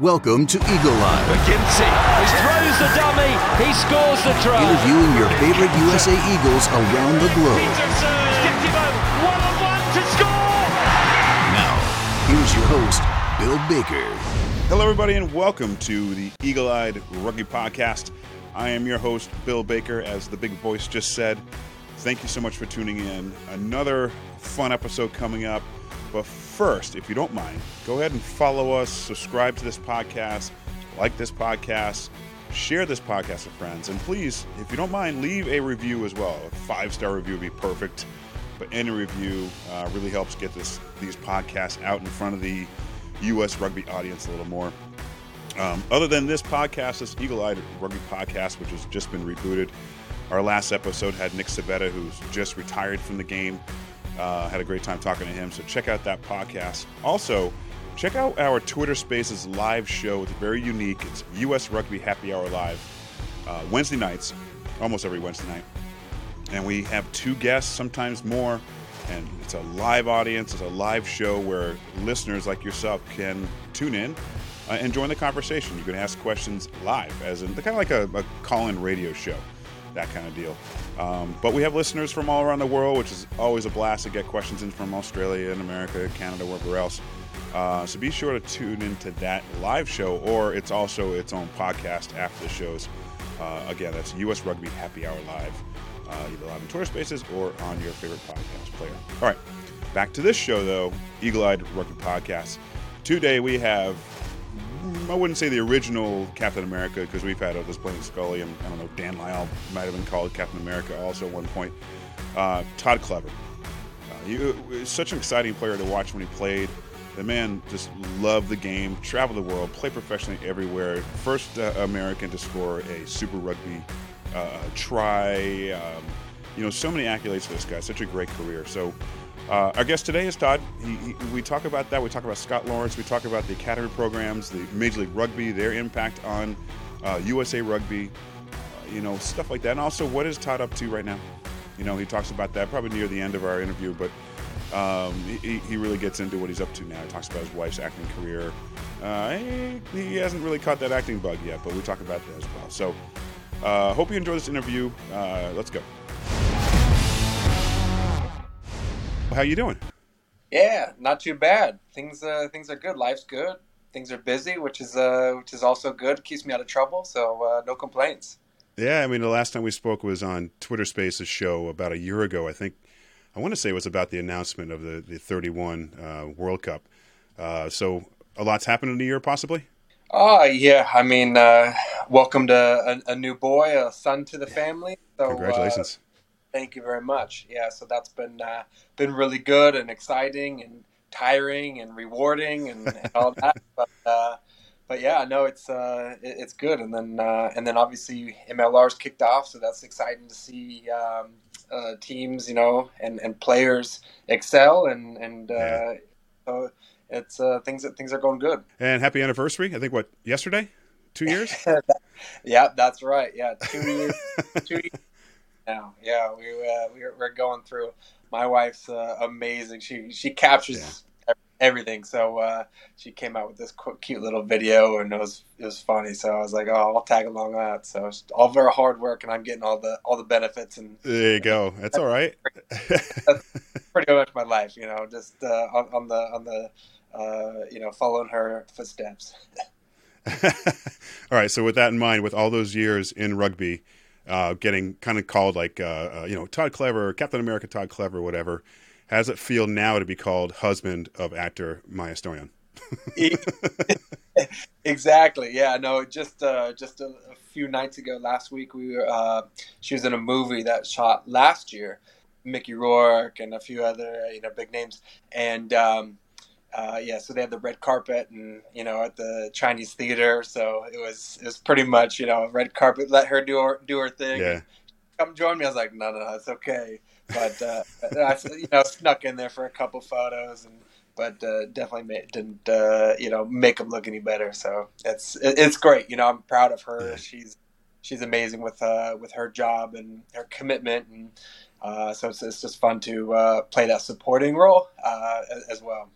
Welcome to Eagle Eye. McGinty, he throws the dummy, he scores the try. Interviewing your favorite USA Eagles around the globe. Peterson, one on one to score. Now, here's your host, Bill Baker. Hello, everybody, and welcome to the Eagle Eyed Rugby Podcast. I am your host, Bill Baker, as the big voice just said. Thank you so much for tuning in. Another fun episode coming up. But first, if you don't mind, go ahead and follow us, subscribe to this podcast, like this podcast, share this podcast with friends, and please, if you don't mind, leave a review as well. A five star review would be perfect, but any review uh, really helps get this these podcasts out in front of the U.S. rugby audience a little more. Um, other than this podcast, this Eagle Eyed Rugby podcast, which has just been rebooted, our last episode had Nick Civetta, who's just retired from the game. Uh, had a great time talking to him. So check out that podcast. Also, check out our Twitter Spaces live show. It's very unique. It's U.S. Rugby Happy Hour Live, uh, Wednesday nights, almost every Wednesday night. And we have two guests, sometimes more. And it's a live audience. It's a live show where listeners like yourself can tune in uh, and join the conversation. You can ask questions live, as in kind of like a, a call-in radio show that kind of deal. Um, but we have listeners from all around the world, which is always a blast to get questions in from Australia and America, Canada, wherever else. Uh, so be sure to tune into that live show, or it's also its own podcast after the shows. Uh, again, that's US Rugby Happy Hour Live, uh, either live in Twitter Spaces or on your favorite podcast player. All right, back to this show though, Eagle Eyed Rugby Podcast. Today we have I wouldn't say the original Captain America because we've had others playing Scully, and I don't know, Dan Lyle might have been called Captain America also at one point. Uh, Todd Clever. Uh, he such an exciting player to watch when he played. The man just loved the game, traveled the world, played professionally everywhere. First uh, American to score a Super Rugby uh, try. Um, you know, so many accolades for this guy. Such a great career. So uh, our guest today is Todd. He, he, we talk about that. We talk about Scott Lawrence. We talk about the academy programs, the Major League Rugby, their impact on uh, USA Rugby, uh, you know, stuff like that. And also, what is Todd up to right now? You know, he talks about that probably near the end of our interview, but um, he, he, really gets into what he's up to now. He talks about his wife's acting career. Uh, he, hasn't really caught that acting bug yet, but we talk about that as well. So, uh, hope you enjoy this interview. Uh, let's go. How you doing? Yeah, not too bad. Things uh, things are good. Life's good. Things are busy, which is uh, which is also good. Keeps me out of trouble, so uh, no complaints. Yeah, I mean, the last time we spoke was on Twitter Spaces show about a year ago. I think I want to say it was about the announcement of the the 31 uh, World Cup. Uh, so a lot's happened in a year, possibly. Oh yeah, I mean, uh, welcome to a, a, new boy, a son to the family. So, uh, Congratulations. Thank you very much. Yeah, so that's been uh, been really good and exciting and tiring and rewarding and, and all that. but uh, but yeah, no, it's uh, it, it's good. And then uh, and then obviously MLR's kicked off, so that's exciting to see um, uh, teams, you know, and, and players excel and and uh, yeah. so it's uh, things that things are going good. And happy anniversary! I think what yesterday, two years. yeah, that's right. Yeah, two years. two years now. Yeah, we uh, we're, we're going through. My wife's uh, amazing. She she captures yeah. everything. So uh, she came out with this cute little video, and it was it was funny. So I was like, oh, I'll tag along that. So all of her hard work, and I'm getting all the all the benefits. And there you go. That's all right. that's pretty much my life, you know, just uh, on, on, the on the uh, you know following her footsteps. all right. So with that in mind, with all those years in rugby uh, getting kind of called like uh, uh, you know Todd Clever, Captain America, Todd Clever, whatever. How does it feel now to be called husband of actor Maya Stojan? exactly. Yeah. No. Just uh, just a, a, few nights ago, last week, we were. Uh, she was in a movie that shot last year. Mickey Rourke and a few other you know big names, and um, uh, yeah, so they had the red carpet and you know at the Chinese theater, so it was it was pretty much you know red carpet. Let her do her do her thing. Yeah. Come join me. I was like, no, no, no, it's okay. But uh, I you know snuck in there for a couple photos and but uh, definitely made, didn't uh, you know make them look any better. So it's it's great. You know, I'm proud of her. Yeah. She's she's amazing with uh, with her job and her commitment, and uh, so it's, it's just fun to uh, play that supporting role uh, as well.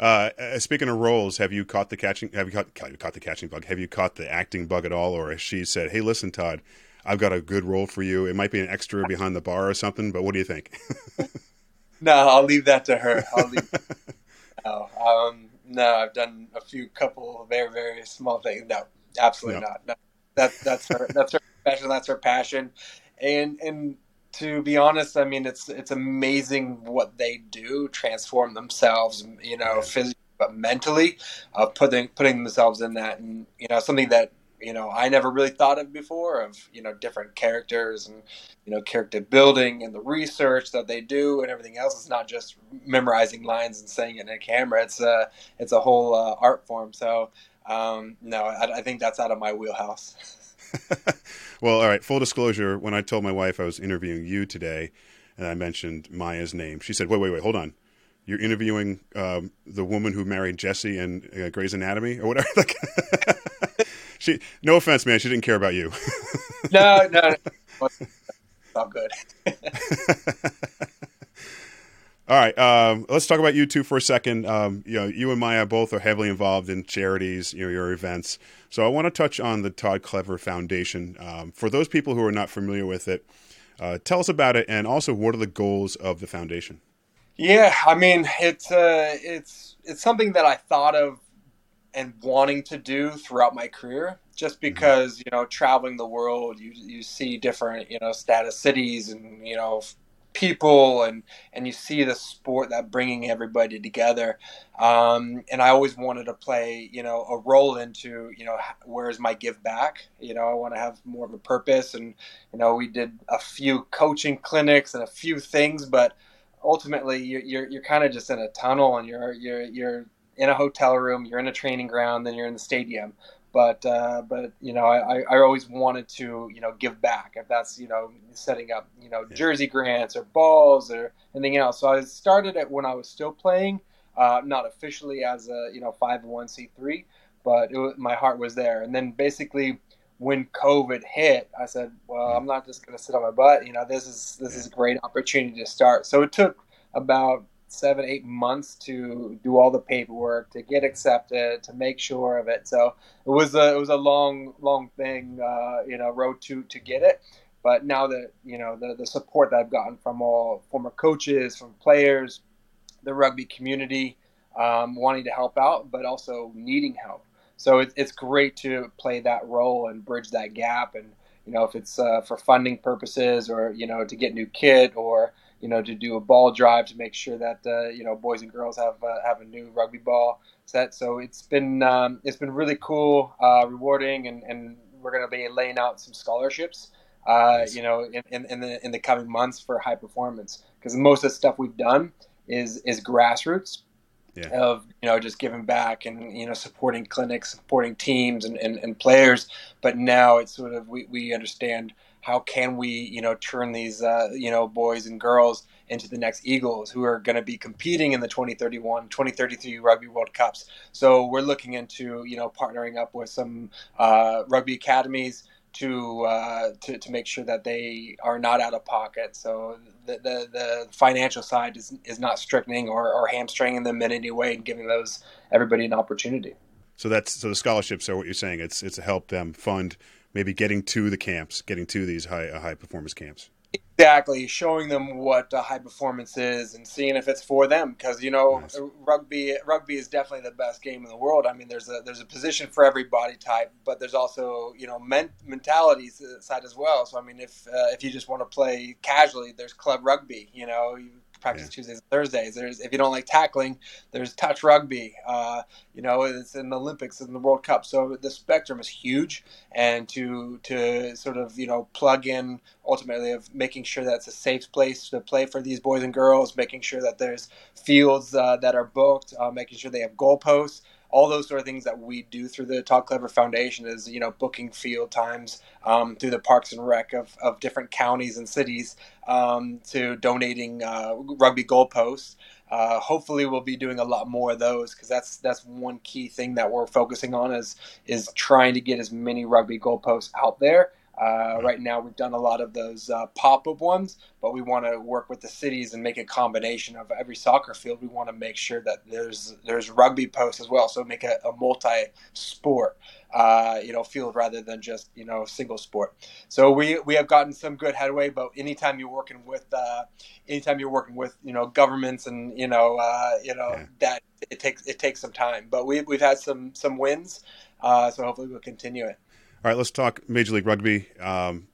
Uh, uh, speaking of roles, have you caught the catching? Have you caught, have you caught the catching bug? Have you caught the acting bug at all, or has she said, "Hey, listen, Todd, I've got a good role for you. It might be an extra behind the bar or something, but what do you think?" no, I'll leave that to her. I'll leave. no, um, no, I've done a few couple very very small things. No, absolutely no. not. No, that that's her. That's her passion. That's her passion, and and to be honest, I mean it's it's amazing what they do, transform themselves, you know, physically but mentally, of uh, putting putting themselves in that, and you know, something that you know I never really thought of before of you know different characters and you know character building and the research that they do and everything else. It's not just memorizing lines and saying it in a camera. It's a it's a whole uh, art form. So um, no, I, I think that's out of my wheelhouse. well, all right. Full disclosure: when I told my wife I was interviewing you today, and I mentioned Maya's name, she said, "Wait, wait, wait, hold on. You're interviewing um, the woman who married Jesse in uh, Grey's Anatomy, or whatever." like, she, no offense, man, she didn't care about you. no, no, no. all good. All right, um, let's talk about you two for a second. Um, you know, you and Maya both are heavily involved in charities, you know, your events. So I want to touch on the Todd Clever Foundation. Um, for those people who are not familiar with it, uh, tell us about it, and also what are the goals of the foundation? Yeah, I mean, it's uh, it's it's something that I thought of and wanting to do throughout my career just mm-hmm. because you know traveling the world you you see different you know status cities and you know people and and you see the sport that bringing everybody together. Um, and i always wanted to play you know a role into you know where's my give back? You know i want to have more of a purpose and you know we did a few coaching clinics and a few things but ultimately you're you're, you're kind of just in a tunnel and you're you're you're in a hotel room you're in a training ground then you're in the stadium but uh, but you know I, I always wanted to you know give back if that's you know setting up you know jersey grants or balls or anything else. So I started it when I was still playing uh, not officially as a you know 501c3 but was, my heart was there. And then basically when COVID hit I said well I'm not just going to sit on my butt you know this is this is a great opportunity to start. So it took about seven, eight months to do all the paperwork, to get accepted, to make sure of it. So it was a it was a long, long thing, uh, you know, road to to get it. But now that you know the the support that I've gotten from all former coaches, from players, the rugby community, um, wanting to help out, but also needing help. So it, it's great to play that role and bridge that gap. And you know, if it's uh, for funding purposes or you know to get new kit or you know, to do a ball drive to make sure that uh, you know boys and girls have uh, have a new rugby ball set. So it's been um, it's been really cool, uh, rewarding, and, and we're going to be laying out some scholarships. Uh, nice. You know, in, in, in, the in the coming months for high performance, because most of the stuff we've done is is grassroots. Yeah. of you know just giving back and you know supporting clinics supporting teams and, and, and players but now it's sort of we, we understand how can we, you know, turn these, uh, you know, boys and girls into the next Eagles who are going to be competing in the 2031, 2033 Rugby World Cups. So we're looking into, you know, partnering up with some uh, rugby academies to, uh, to to make sure that they are not out of pocket. So the the, the financial side is is not strictening or, or hamstringing them in any way and giving those everybody an opportunity. So that's so the scholarships are what you're saying. It's it's to help them fund maybe getting to the camps, getting to these high uh, high performance camps. Exactly, showing them what uh, high performance is and seeing if it's for them. Because you know, nice. rugby rugby is definitely the best game in the world. I mean, there's a there's a position for every body type, but there's also you know men, mentalities side as well. So I mean, if uh, if you just want to play casually, there's club rugby. You know, you, practice yeah. Tuesdays and Thursdays. There's if you don't like tackling, there's touch rugby. Uh, you know, it's in the Olympics and the World Cup. So the spectrum is huge, and to to sort of you know plug in ultimately of making sure that it's a safe place to play for these boys and girls, making sure that there's fields uh, that are booked, uh, making sure they have goalposts all those sort of things that we do through the Todd Clever Foundation is, you know, booking field times um, through the Parks and Rec of, of different counties and cities um, to donating uh, rugby goalposts. Uh, hopefully, we'll be doing a lot more of those because that's that's one key thing that we're focusing on is is trying to get as many rugby goalposts out there Uh, right now, we've done a lot of those uh, pop-up ones, but we want to work with the cities and make a combination of every soccer field. We want to make sure that there's there's rugby posts as well, so make a, a multi-sport, uh, you know, field rather than just you know single sport. So we we have gotten some good headway, but anytime you're working with uh, anytime you're working with you know governments and you know uh, you know yeah. that it takes it takes some time. But we we've had some some wins, uh, so hopefully we'll continue it. All right, let's talk Major League Rugby. Um,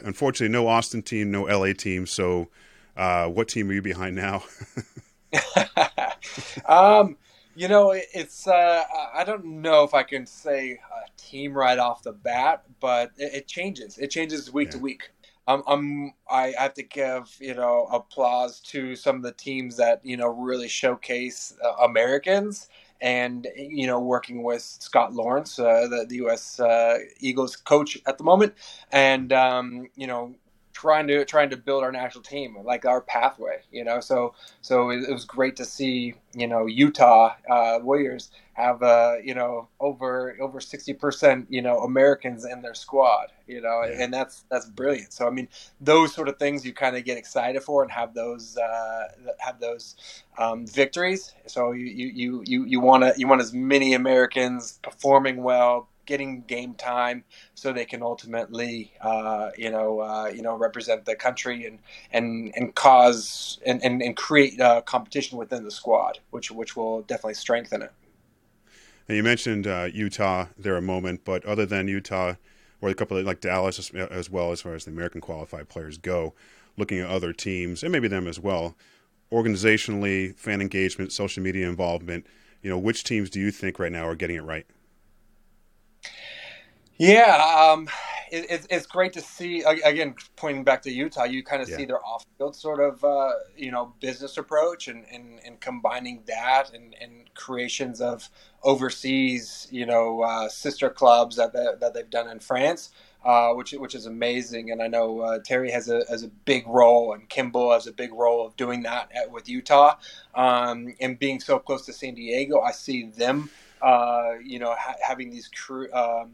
unfortunately, no Austin team, no LA team. So, uh, what team are you behind now? um, you know, it's uh, I don't know if I can say a team right off the bat, but it, it changes. It changes week yeah. to week. Um, I'm I have to give you know applause to some of the teams that you know really showcase uh, Americans and you know working with Scott Lawrence, uh, the, the U.S. Uh, Eagles coach at the moment, and um, you know trying to trying to build our national team, like our pathway. You know, so so it, it was great to see you know Utah uh, Warriors have uh, you know over over sixty percent you know Americans in their squad. You know, yeah. and that's that's brilliant. So I mean, those sort of things you kind of get excited for and have those uh, have those um, victories. So you you you you want to you want as many Americans performing well, getting game time so they can ultimately uh, you know uh, you know represent the country and and and cause and and, and create uh, competition within the squad which which will definitely strengthen it. And you mentioned uh, Utah there a moment but other than Utah or a couple of like Dallas as, as well as far as the American qualified players go looking at other teams and maybe them as well organizationally fan engagement social media involvement you know which teams do you think right now are getting it right yeah, um, it, it's, it's great to see. Again, pointing back to Utah, you kind of yeah. see their off-field sort of uh, you know business approach and, and, and combining that and, and creations of overseas you know uh, sister clubs that they, that they've done in France. Uh, which which is amazing. And I know uh, Terry has a has a big role, and Kimball has a big role of doing that at, with Utah, um, and being so close to San Diego. I see them, uh, you know, ha- having these crew. Um,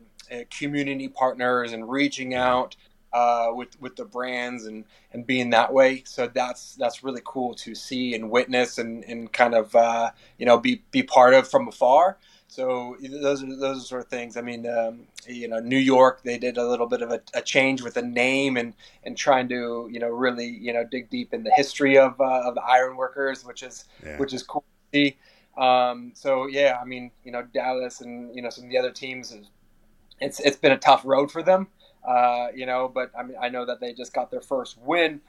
community partners and reaching out uh, with with the brands and and being that way. So that's that's really cool to see and witness and and kind of uh, you know be be part of from afar. So those are those are sort of things. I mean, um, you know, New York they did a little bit of a, a, change with the name and and trying to you know really you know dig deep in the history of uh, of the ironworkers, which is yeah. which is cool to see. Um, so yeah, I mean, you know, Dallas and you know some of the other teams it's it's been a tough road for them, uh, you know. But I mean, I know that they just got their first win.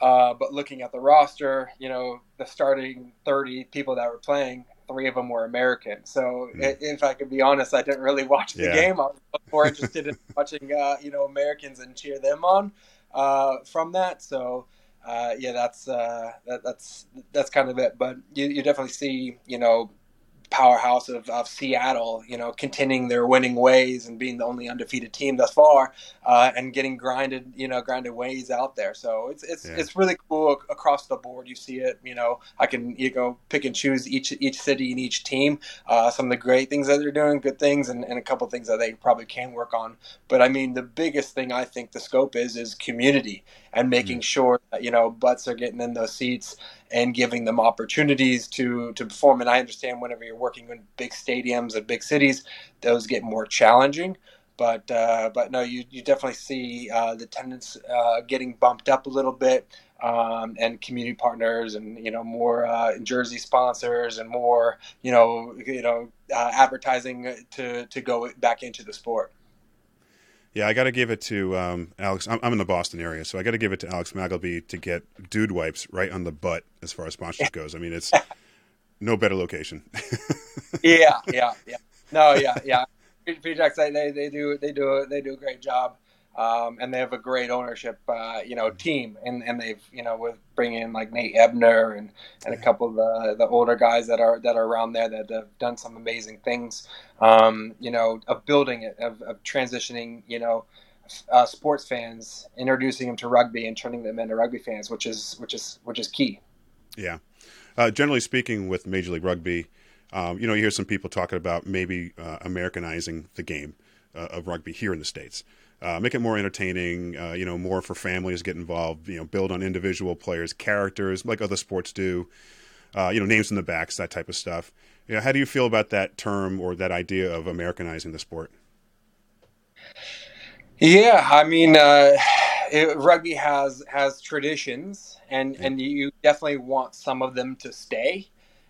Uh, but looking at the roster, you know, the starting 30 people that were playing, three of them were American. So mm. if I could be honest, I didn't really watch the yeah. game. I was more interested in watching, uh, you know, Americans and cheer them on uh, from that. So uh, yeah, that's uh, that, that's that's kind of it. But you, you definitely see, you know, powerhouse of, of Seattle, you know, continuing their winning ways and being the only undefeated team thus far, uh, and getting grinded, you know, grinded ways out there. So it's it's, yeah. it's really cool across the board. You see it, you know, I can you go pick and choose each each city and each team, uh, some of the great things that they're doing, good things, and, and a couple things that they probably can work on. But I mean, the biggest thing I think the scope is is community and making mm-hmm. sure that you know butts are getting in those seats and giving them opportunities to to perform. And I understand whenever you're working in big stadiums and big cities, those get more challenging. But uh, but no, you, you definitely see uh, the attendance uh, getting bumped up a little bit, um, and community partners, and you know more uh, jersey sponsors, and more you know you know uh, advertising to to go back into the sport. Yeah, I got to give it to um, Alex. I'm, I'm, in the Boston area, so I got to give it to Alex Magleby to get dude wipes right on the butt as far as sponsorship goes. I mean, it's no better location. yeah, yeah, yeah. No, yeah, yeah. Pjx, they, they do they do they do a great job um, and they have a great ownership, uh, you know, team, and, and they've you know with bringing in like Nate Ebner and, and a couple of the, the older guys that are that are around there that have done some amazing things, um, you know, of building it, of, of transitioning, you know, uh, sports fans, introducing them to rugby and turning them into rugby fans, which is which is which is key. Yeah, uh, generally speaking, with Major League Rugby, um, you know, you hear some people talking about maybe uh, Americanizing the game uh, of rugby here in the states. Uh, make it more entertaining. Uh, you know, more for families get involved. You know, build on individual players' characters like other sports do. Uh, you know, names in the backs, that type of stuff. You know, how do you feel about that term or that idea of Americanizing the sport? Yeah, I mean, uh, it, rugby has has traditions, and and you definitely want some of them to stay,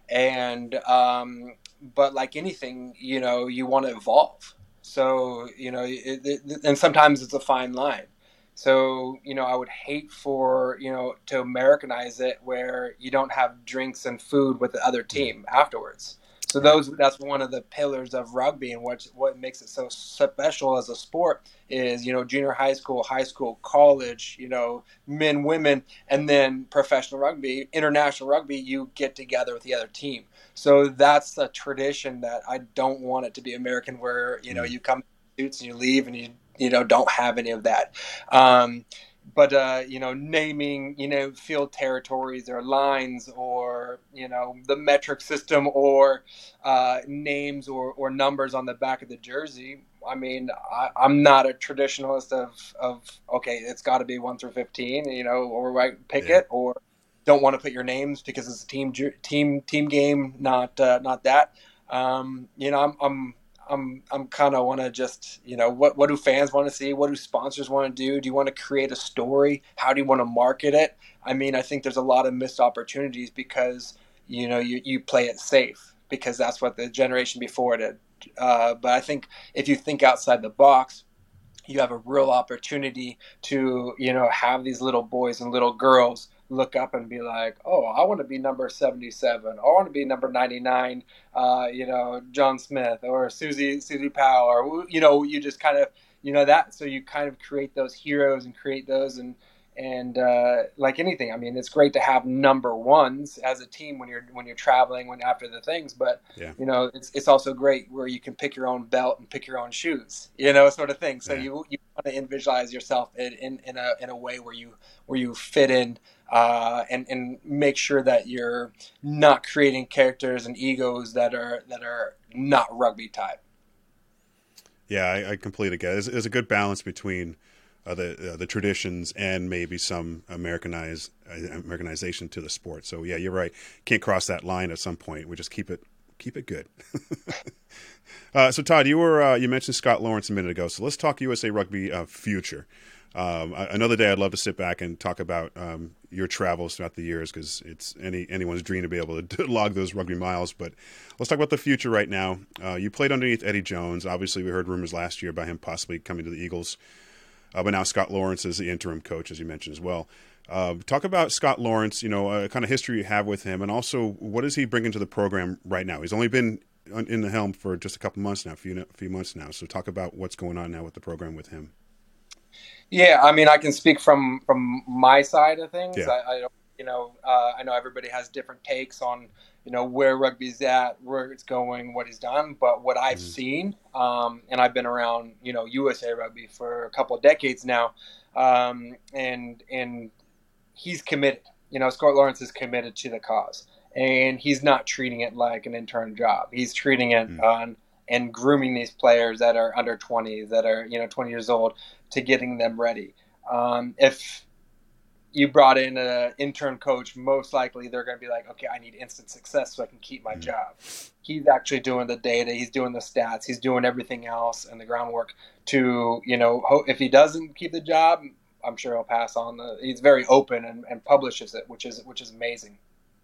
and um, but like anything, you know, you want to evolve. So you know, it, it, and sometimes it's a fine line. So you know, I would hate for you know to Americanize it where you don't have drinks and food with the other hmm. team afterwards. So those that's one of the pillars of rugby and what what makes it so special as a sport is you know junior high school, high school, college, you know men, women, and then professional rugby, international rugby. You get together with the other team. So that's a tradition that I don't want it to be American, where you know mm. you come suits and you leave and you you know don't have any of that. Um, but uh, you know, naming you know field territories or lines or you know the metric system or uh, names or, or numbers on the back of the jersey. I mean, I, am not a traditionalist of of okay, it's got to be one through fifteen, you know, or right pick yeah. it or don't want to put your names because it's a team team team game, not uh, not that. Um, you know, I'm, I'm I'm I'm kind of want to just you know what what do fans want to see? What do sponsors want to do? Do you want to create a story? How do you want to market it? I mean, I think there's a lot of missed opportunities because you know you you play it safe because that's what the generation before did. Uh, but I think if you think outside the box, you have a real opportunity to you know have these little boys and little girls look up and be like, oh, I want to be number 77. I want to be number 99, uh, you know, John Smith or Susie, Susie Powell, or, you know, you just kind of, you know, that. So you kind of create those heroes and create those. And, and uh, like anything, I mean, it's great to have number ones as a team when you're when you're traveling when after the things. But yeah. you know, it's it's also great where you can pick your own belt and pick your own shoes, you know, sort of thing. So yeah. you you want to visualize yourself in, in, in a in a way where you where you fit in uh, and and make sure that you're not creating characters and egos that are that are not rugby type. Yeah, I, I completely get it. There's, a good balance between uh, the uh, the traditions and maybe some Americanized uh, Americanization to the sport. So yeah, you're right. Can't cross that line at some point. We just keep it keep it good. Uh, so Todd, you were uh, you mentioned Scott Lawrence a minute ago. So let's talk USA Rugby future. Um, another day, I'd love to sit back and talk about um, your travels throughout the years because it's any anyone's dream to be able to log those rugby miles. But let's talk about the future right now. Uh, you played underneath Eddie Jones. Obviously, we heard rumors last year about him possibly coming to the Eagles. Uh, but now Scott Lawrence is the interim coach, as you mentioned as well. Uh, talk about Scott Lawrence. You know, uh, kind of history you have with him, and also what is he bringing to the program right now? He's only been in the helm for just a couple months now, a few, few months now. So talk about what's going on now with the program with him. Yeah, I mean, I can speak from from my side of things. Yeah. I, I don't, you know, uh, I know everybody has different takes on you know where rugby's at, where it's going, what he's done. But what I've mm-hmm. seen, um, and I've been around you know USA Rugby for a couple of decades now, um, and and he's committed. You know, Scott Lawrence is committed to the cause, and he's not treating it like an intern job. He's treating it mm-hmm. on and grooming these players that are under 20, that are you know 20 years old, to getting them ready. Um, if you brought in an intern coach, most likely they're going to be like, okay, I need instant success so I can keep my mm-hmm. job. He's actually doing the data, he's doing the stats, he's doing everything else and the groundwork to, you know, if he doesn't keep the job, I'm sure he'll pass on the. He's very open and, and publishes it, which is which is amazing.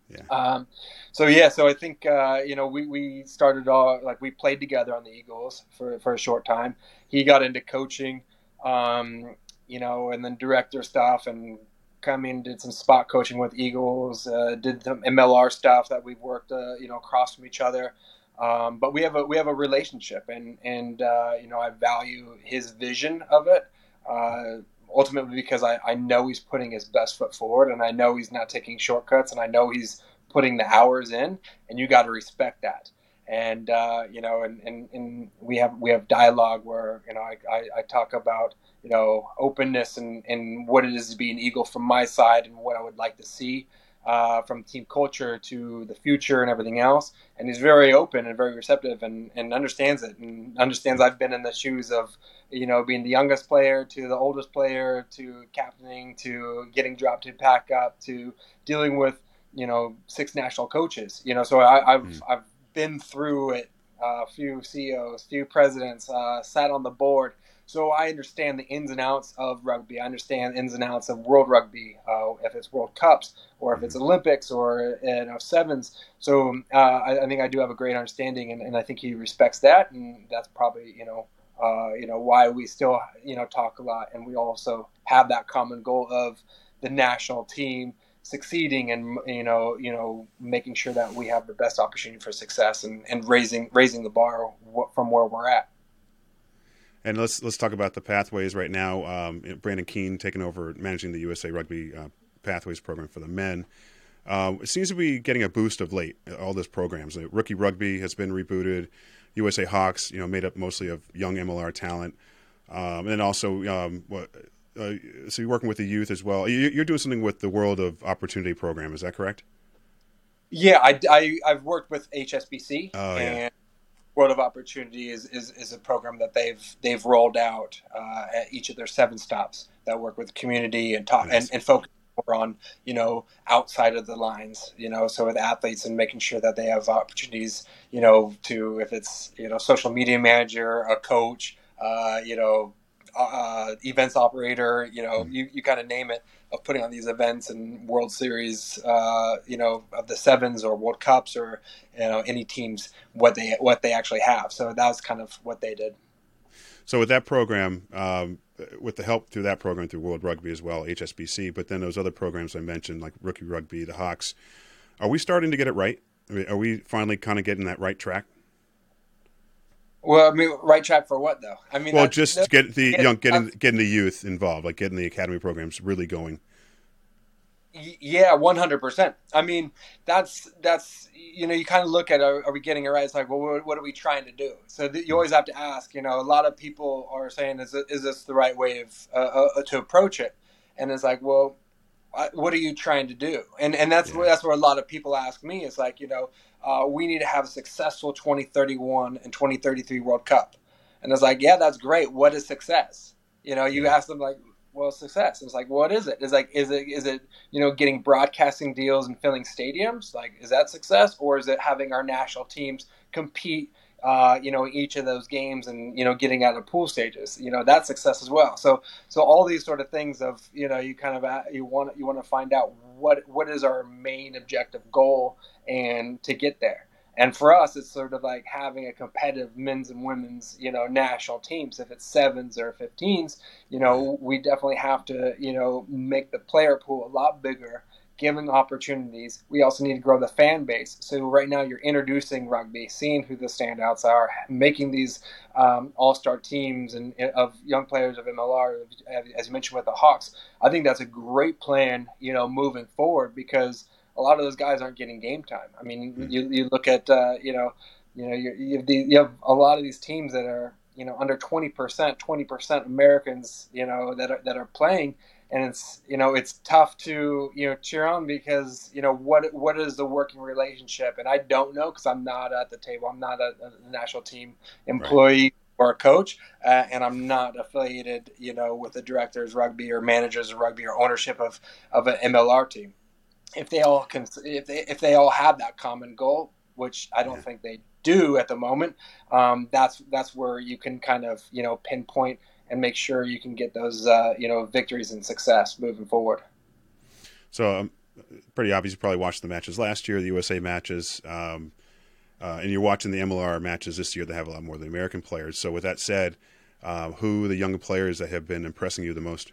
Yeah. Um, so yeah, so I think uh, you know we, we started all like we played together on the Eagles for for a short time. He got into coaching um, you know, and then director stuff and come in, did some spot coaching with Eagles, uh, did some MLR stuff that we've worked, uh, you know, across from each other. Um, but we have a we have a relationship, and and uh, you know I value his vision of it. Uh, ultimately, because I, I know he's putting his best foot forward, and I know he's not taking shortcuts, and I know he's putting the hours in, and you got to respect that and uh, you know, and, and, and we have we have dialogue where you know I, I, I, talk about you know openness and, and what it is to be an eagle from my side and what I would like to see. uh, from team culture to the future and everything else. And he's very open and very receptive and, and understands it and understands I've been in the shoes of, you know, being the youngest player to the oldest player to captaining to getting dropped to pack up to dealing with, you know, six national coaches. You know, so I, have mm. I've been through it. A uh, few CEOs, few presidents, uh, sat on the board, so I understand the ins and outs of rugby. I understand ins and outs of world rugby, uh, if it's World Cups or if it's Olympics or you know sevens. So uh, I, I, think I do have a great understanding, and, and, I think he respects that, and that's probably you know uh, you know why we still you know talk a lot, and we also have that common goal of the national team succeeding and you know you know making sure that we have the best opportunity for success and, and raising raising the bar from where we're at. And let's let's talk about the pathways right now. Um, Brandon Keane taking over managing the USA Rugby uh, Pathways program for the men. Um, it seems to be getting a boost of late. All those programs, uh, rookie rugby has been rebooted. USA Hawks, you know, made up mostly of young MLR talent, um, and then also um, what. Uh, so you're working with the youth as well. You're doing something with the World of Opportunity program. Is that correct? Yeah, I, I have worked with HSBC. Oh, yeah. World of Opportunity is, is, is a program that they've they've rolled out uh, at each of their seven stops that work with community and talk nice. and, and focus more on you know outside of the lines you know so with athletes and making sure that they have opportunities you know to if it's you know social media manager a coach uh, you know uh, events operator you know mm-hmm. you, you kind of name it of putting on these events and World Series, uh, you know, of the sevens or World Cups or you know any teams what they what they actually have. So that was kind of what they did. So with that program, um, with the help through that program through World Rugby as well, HSBC, but then those other programs I mentioned like Rookie Rugby, the Hawks, are we starting to get it right? Are we finally kind of getting that right track? Well, I mean, right track for what though? I mean, well, just get the young, getting getting the youth involved, like getting the academy programs really going. Yeah, one hundred percent. I mean, that's that's you know, you kind of look at are, are we getting it right? It's like, well, what, what are we trying to do? So th- you always have to ask. You know, a lot of people are saying, is is this the right way of uh, uh, to approach it? And it's like, well, what are you trying to do? And and that's yeah. where, that's where a lot of people ask me. It's like, you know, uh, we need to have a successful 2031 and 2033 World Cup. And it's like, yeah, that's great. What is success? You know, you ask them like, well, success. And it's like, what is it? It's like, is it is it you know getting broadcasting deals and filling stadiums? Like, is that success, or is it having our national teams compete? Uh, you know, each of those games and you know getting out of pool stages. You know, that's success as well. So so all these sort of things of you know you kind of uh, you want you want to find out what what is our main objective goal and to get there. And for us, it's sort of like having a competitive men's and women's, you know, national teams. If it's sevens or 15s, you know, we definitely have to, you know, make the player pool a lot bigger, giving opportunities. We also need to grow the fan base. So right now, you're introducing rugby, seeing who the standouts are, making these um, all-star teams and of young players of MLR, as you mentioned with the Hawks. I think that's a great plan, you know, moving forward because a lot of those guys aren't getting game time. I mean, mm-hmm. you, you look at uh, you know you know you, you, have the, you have a lot of these teams that are you know under 20% 20% Americans you know that are, that are playing and it's you know it's tough to you know cheer on because you know what what is the working relationship and I don't know because I'm not at the table I'm not a, a national team employee right. or a coach uh, and I'm not affiliated you know with the directors rugby or managers of rugby or ownership of of an MLR team if they all can if they if they all have that common goal, which I don't yeah. think they do at the moment, um, that's that's where you can kind of you know pinpoint and make sure you can get those uh, you know victories and success moving forward. So, um, pretty obvious. You probably watched the matches last year, the USA matches, um, uh, and you're watching the MLR matches this year. They have a lot more than American players. So, with that said, uh, who the younger players that have been impressing you the most?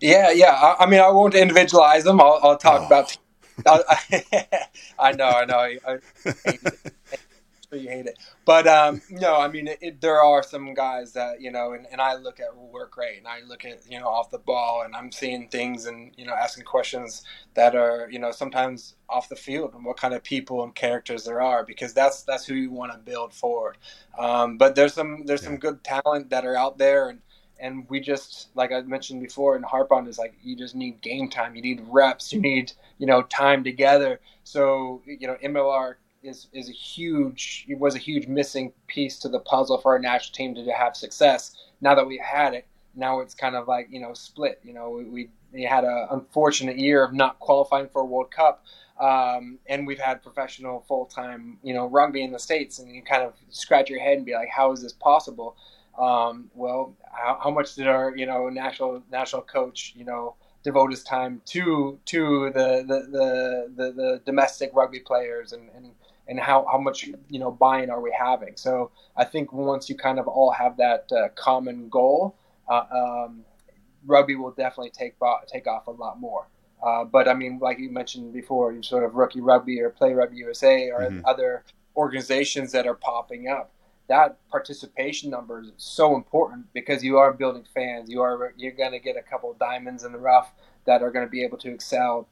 Yeah, yeah. I, I, mean, I won't individualize them. I'll, I'll talk oh. about. I know, I know. I, You hate it, but um, no, I mean, it, there are some guys that you know, and, and I look at work rate, and I look at you know off the ball, and I'm seeing things, and you know, asking questions that are you know sometimes off the field, and what kind of people and characters there are, because that's that's who you want to build forward. Um, but there's some there's yeah. some good talent that are out there, and and we just like I mentioned before and harp on is like you just need game time, you need reps, you need you know time together. So you know MLR is is a huge it was a huge missing piece to the puzzle for our national team to have success. Now that we had it, now it's kind of like you know split. You know we, we, we had an unfortunate year of not qualifying for a World Cup. Um, and we've had professional full time, you know, rugby in the states, and you kind of scratch your head and be like, "How is this possible?" Um, well, how, how, much did our, you know, national national coach, you know, devote his time to to the the the, the, the domestic rugby players and, and and how, how much you know buy-in are we having? So i think once you kind of all have that uh, common goal uh, um, rugby will definitely take take off a lot more. Uh, but i mean like you mentioned before you sort of rookie rugby or play rugby usa or mm-hmm. other organizations that are popping up that participation number is so important because you are building fans. You are you're going to get a couple diamonds in the rough that are going to be able to excel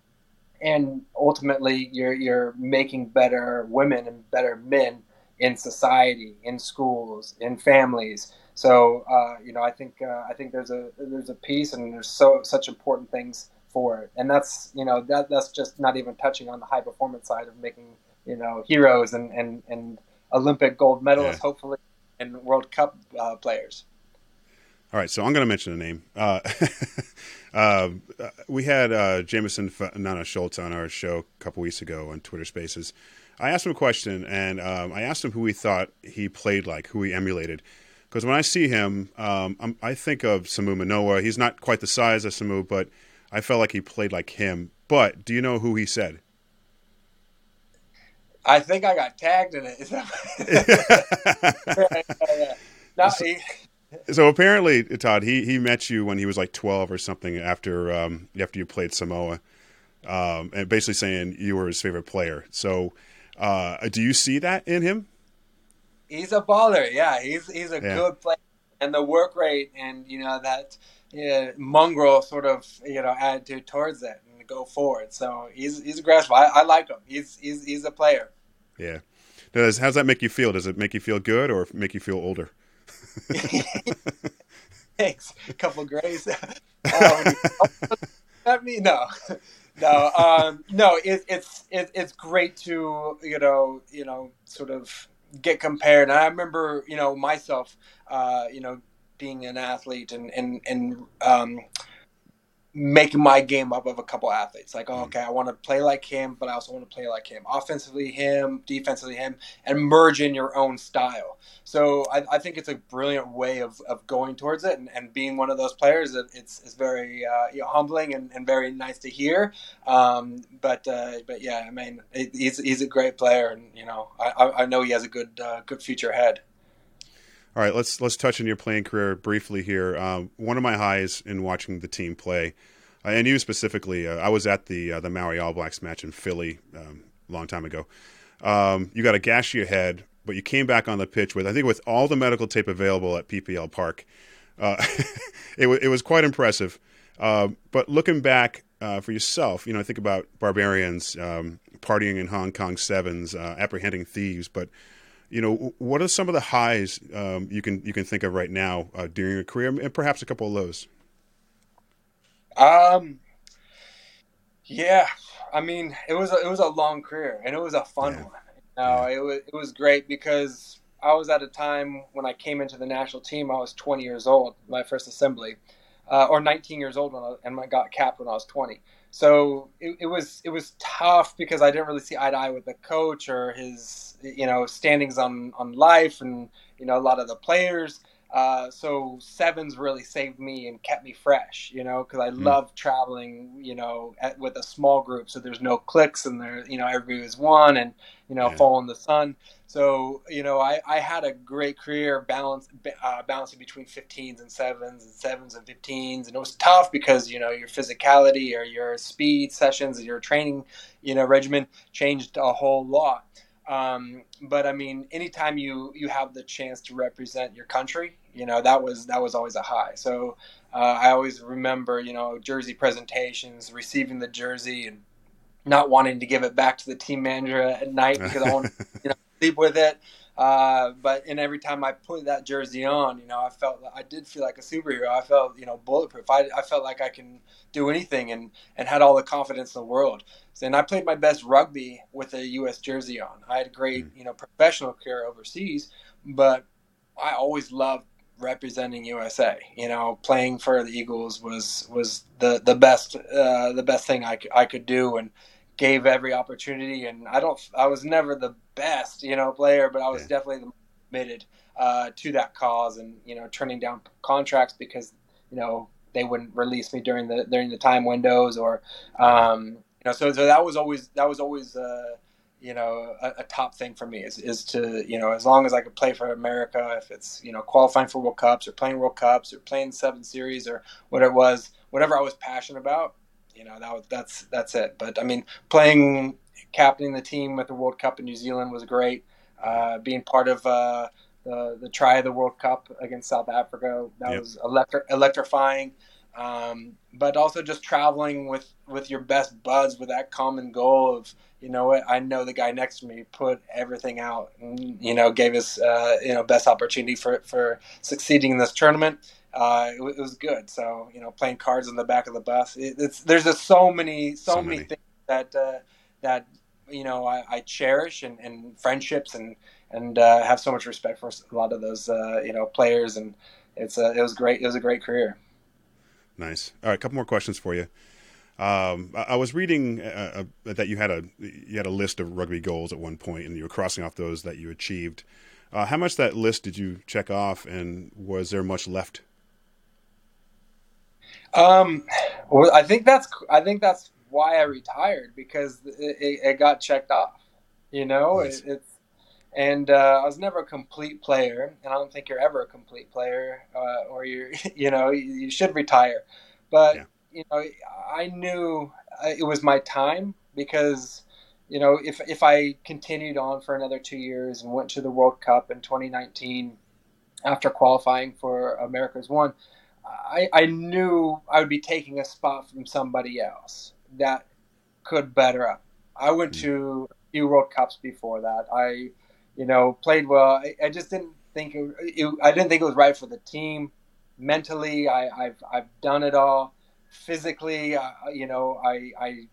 and ultimately you're you're making better women and better men in society, in schools, in families. So uh, you know, I think uh, I think there's a there's a piece, and there's so such important things for it, and that's you know that that's just not even touching on the high performance side of making you know heroes and and, and Olympic gold medalists, yeah. hopefully, and World Cup uh, players. All right, so I'm going to mention a name. Uh, uh, we had uh, Jameson Nana Schultz on our show a couple weeks ago on Twitter Spaces. I asked him a question, and um, I asked him who he thought he played like, who he emulated. Because when I see him, um, i think of Samu Manoa. He's not quite the size of Samu, but I felt like he played like him. But do you know who he said? I think I got tagged in it. no, he, so apparently, Todd, he he met you when he was like twelve or something after um, after you played Samoa, um, and basically saying you were his favorite player. So, uh, do you see that in him? He's a baller. Yeah, he's he's a yeah. good player, and the work rate and you know that yeah, mongrel sort of you know attitude towards it and go forward. So he's he's aggressive. I, I like him. He's he's he's a player. Yeah. Does how's that make you feel? Does it make you feel good or make you feel older? Thanks. A couple grays. um, that me no, no, um, no. It, it's it, it's great to you know you know sort of get compared. And I remember you know myself, uh, you know, being an athlete and and and um, making my game up of a couple athletes. Like, oh, mm. okay, I want to play like him, but I also want to play like him. Offensively, him, defensively, him, and merge in your own style. So I, I think it's a brilliant way of, of going towards it and, and being one of those players. It, it's, it's very uh, you know, humbling and, and very nice to hear. Um, but uh, but yeah, I mean, it, he's, he's a great player, and you know, I, I know he has a good uh, good future ahead. All right, let's let's touch on your playing career briefly here. Um, one of my highs in watching the team play, uh, and you specifically, uh, I was at the uh, the Maori All Blacks match in Philly um, a long time ago. Um, you got a gash to your head, but you came back on the pitch with I think with all the medical tape available at PPL Park. Uh, it, w- it was quite impressive. Uh, but looking back uh, for yourself, you know, I think about barbarians um, partying in Hong Kong sevens, apprehending thieves, but you know, what are some of the highs um, you can you can think of right now uh, during your career, and perhaps a couple of lows? Um, yeah, I mean, it was a, it was a long career, and it was a fun yeah. one. You know, yeah. it was it was great because I was at a time when I came into the national team. I was 20 years old, my first assembly, uh, or 19 years old when I, and I got capped when I was 20. So it, it, was it was tough because I didn't really see eye to eye with the coach or his you know standings on on life and you know a lot of the players. Uh, so sevens really saved me and kept me fresh, you know, because I mm. love traveling, you know, at, with a small group. So there's no clicks and there, you know, everybody was one and, you know, yeah. following the sun. So, you know, I, I had a great career balance, uh, balancing between 15s and sevens and sevens and 15s. And it was tough because, you know, your physicality or your speed sessions, your training, you know, regimen changed a whole lot. Um, but I mean, anytime you you have the chance to represent your country, you know that was that was always a high. So uh, I always remember, you know, jersey presentations, receiving the jersey, and not wanting to give it back to the team manager at night because I want to you know, sleep with it. Uh, but and every time I put that jersey on, you know, I felt I did feel like a superhero. I felt you know bulletproof. I, I felt like I can do anything and and had all the confidence in the world. And I played my best rugby with a U.S. jersey on. I had a great mm. you know professional career overseas, but I always loved representing USA. You know, playing for the Eagles was was the the best uh, the best thing I, I could do, and gave every opportunity. And I don't I was never the best you know player, but I was yeah. definitely the committed uh, to that cause, and you know, turning down contracts because you know they wouldn't release me during the during the time windows or um, you know so so that was always that was always. Uh, you know a, a, top thing for me is, is to you know as long as I could play for America if it's you know qualifying for World Cups or playing World Cups or playing seven series or whatever it was whatever I was passionate about you know that was that's that's it. But I mean playing captaining the team at the World Cup in New Zealand was great. Uh, being part of uh, the the try of the World Cup against South Africa that yep. was electri- electrifying. Um, but also just traveling with with your best buds with that common goal of you know what I know the guy next to me put everything out and you know gave us uh, you know best opportunity for for succeeding in this tournament. Uh, it, it, was good. So you know playing cards in the back of the bus. It, it's there's just so many so, so many. many. things that uh, that you know I, I cherish and, and, friendships and and uh, have so much respect for a lot of those uh, you know players and it's a, it was great. It was a great career. Nice. All right, a couple more questions for you. Um, I, I, was reading uh, uh, that you had a you had a list of rugby goals at one point, and you were crossing off those that you achieved. Uh, how much that list did you check off, and was there much left? Um, well, I think that's I think that's why I retired because it, it, it got checked off. You know, nice. it, it's and uh, I was never a complete player, and I don't think you're ever a complete player, uh, or you you know you, you should retire. But yeah. You know, I knew uh, it was my time because you know if if I continued on for another two years and went to the World Cup in 2019 after qualifying for America's one, I, I knew I would be taking a spot from somebody else that could better up. I went mm. to a few World Cups before that. I you know, played well. I, I just didn't think it, it, I didn't think it was right for the team. Mentally, I, have I've done it all. Physically, uh, you know, I, I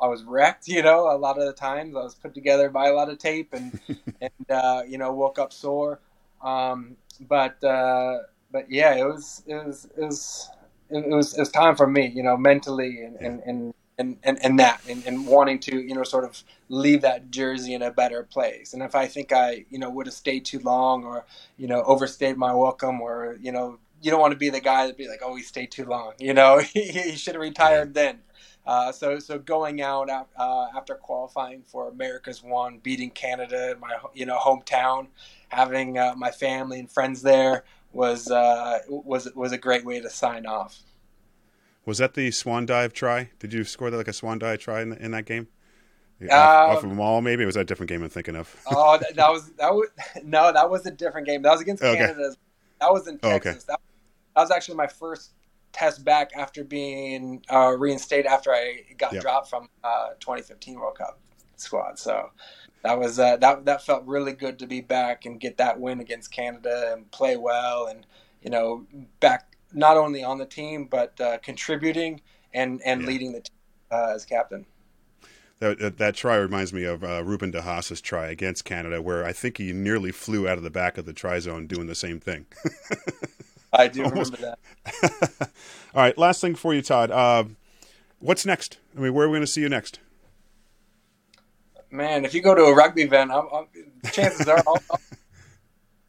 I was wrecked. You know, a lot of the times I was put together by a lot of tape and and uh, you know woke up sore. Um, but uh, but yeah, it was it was it was it was it was time for me. You know, mentally and and, and and, and, and that and, and wanting to you know sort of leave that jersey in a better place and if i think i you know would have stayed too long or you know overstayed my welcome or you know you don't want to be the guy that be like oh he stayed too long you know he, should have retired then uh, so so going out uh, after qualifying for America's One, beating Canada in my you know hometown, having uh, my family and friends there was uh, was was a great way to sign off. Was that the swan dive try? Did you score that like a swan dive try in, in that game? Um, off, of Maul, maybe it was that a different game I'm thinking of. oh, that, that, was that was no, that was a different game. That was against okay. Canada. That was in Texas. Oh, okay. that, that, was actually my first test back after being uh, reinstated after I got yep. dropped from uh, 2015 World Cup squad. So that was uh, that that felt really good to be back and get that win against Canada and play well and you know back not only on the team but uh, contributing and and yeah. leading the team uh, as captain. That, that, try reminds me of uh, Ruben de Haas's try against Canada, where I think he nearly flew out of the back of the try zone doing the same thing. I do Almost. remember that. All right, last thing for you, Todd. Uh, what's next? I mean, where are we going to see you next? Man, if you go to a rugby event, I'm, I'm, chances are I'll, I'll,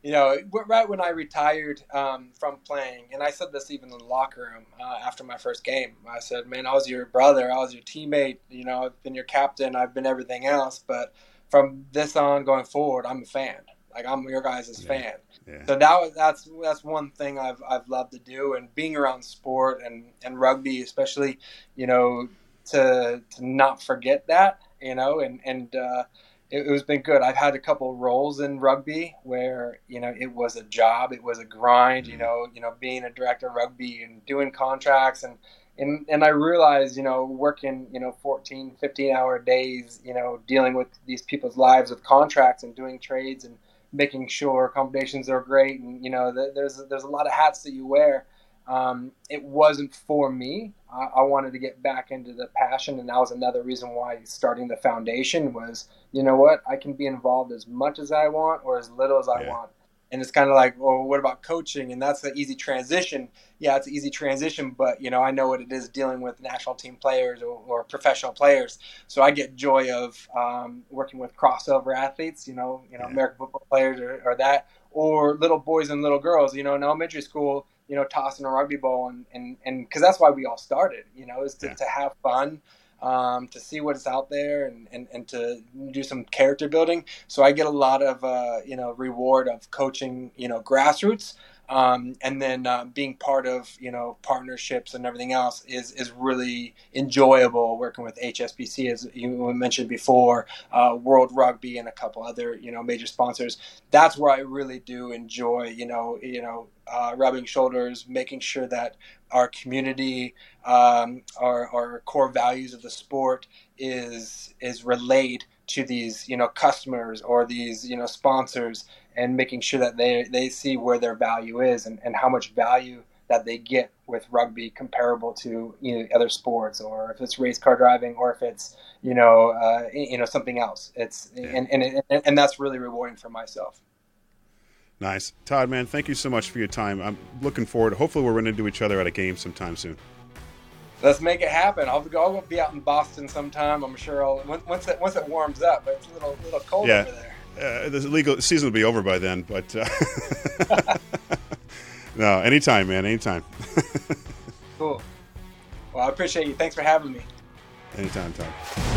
you know, right when I retired um, from playing, and I said this even in the locker room uh, after my first game. I said, "Man, I was your brother. I was your teammate. You know, I've been your captain. I've been everything else. But from this on going forward, I'm a fan. Like I'm your guys' yeah. fan. Yeah. So that that's that's one thing I've I've loved to do, and being around sport and and rugby, especially, you know, to to not forget that, you know, and and uh, it, was been good. I've had a couple roles in rugby where you know it was a job, it was a grind. You mm-hmm. know, you know, being a director of rugby and doing contracts and and and I realized, you know, working, you know, 14, 15 hour days, you know, dealing with these people's lives with contracts and doing trades and making sure accommodations are great, and you know, there's there's a lot of hats that you wear. Um, it wasn't for me. I, I, wanted to get back into the passion, and that was another reason why starting the foundation was, you know what, I can be involved as much as I want or as little as I yeah. want and it's kind of like, well, what about coaching? And that's an easy transition. Yeah, it's an easy transition, but you know, I know what it is dealing with national team players or, or professional players. So I get joy of um, working with crossover athletes. You know, you know, yeah. American football players or, or, that, or little boys and little girls. You know, in elementary school, you know, tossing a rugby ball and and and because that's why we all started. You know, is to, yeah. to have fun um, to see what's out there and, and, and to do some character building. So I get a lot of uh, you know reward of coaching you know grassroots. Um, and then uh, being part of you know partnerships and everything else is is really enjoyable. Working with HSBC, as you mentioned before, uh, World Rugby, and a couple other you know major sponsors. That's where I really do enjoy you know you know uh, rubbing shoulders, making sure that our community, um, our, our core values of the sport is is relayed to these you know customers or these you know sponsors, and making sure that they they see where their value is and, and how much value that they get with rugby comparable to you know, other sports or if it's race car driving or if it's you know uh, you know something else. It's and, and, and, and that's really rewarding for myself Nice. Todd, man, thank you so much for your time. I'm looking forward. Hopefully, we'll run into each other at a game sometime soon. Let's make it happen. I'll, I'll be out in Boston sometime. I'm sure I'll, once it once it warms up, but it's a little little cold yeah. over there. Uh, the legal season will be over by then, but uh, no, anytime, man, anytime. cool. Well, I appreciate you. Thanks for having me. Anytime, Todd.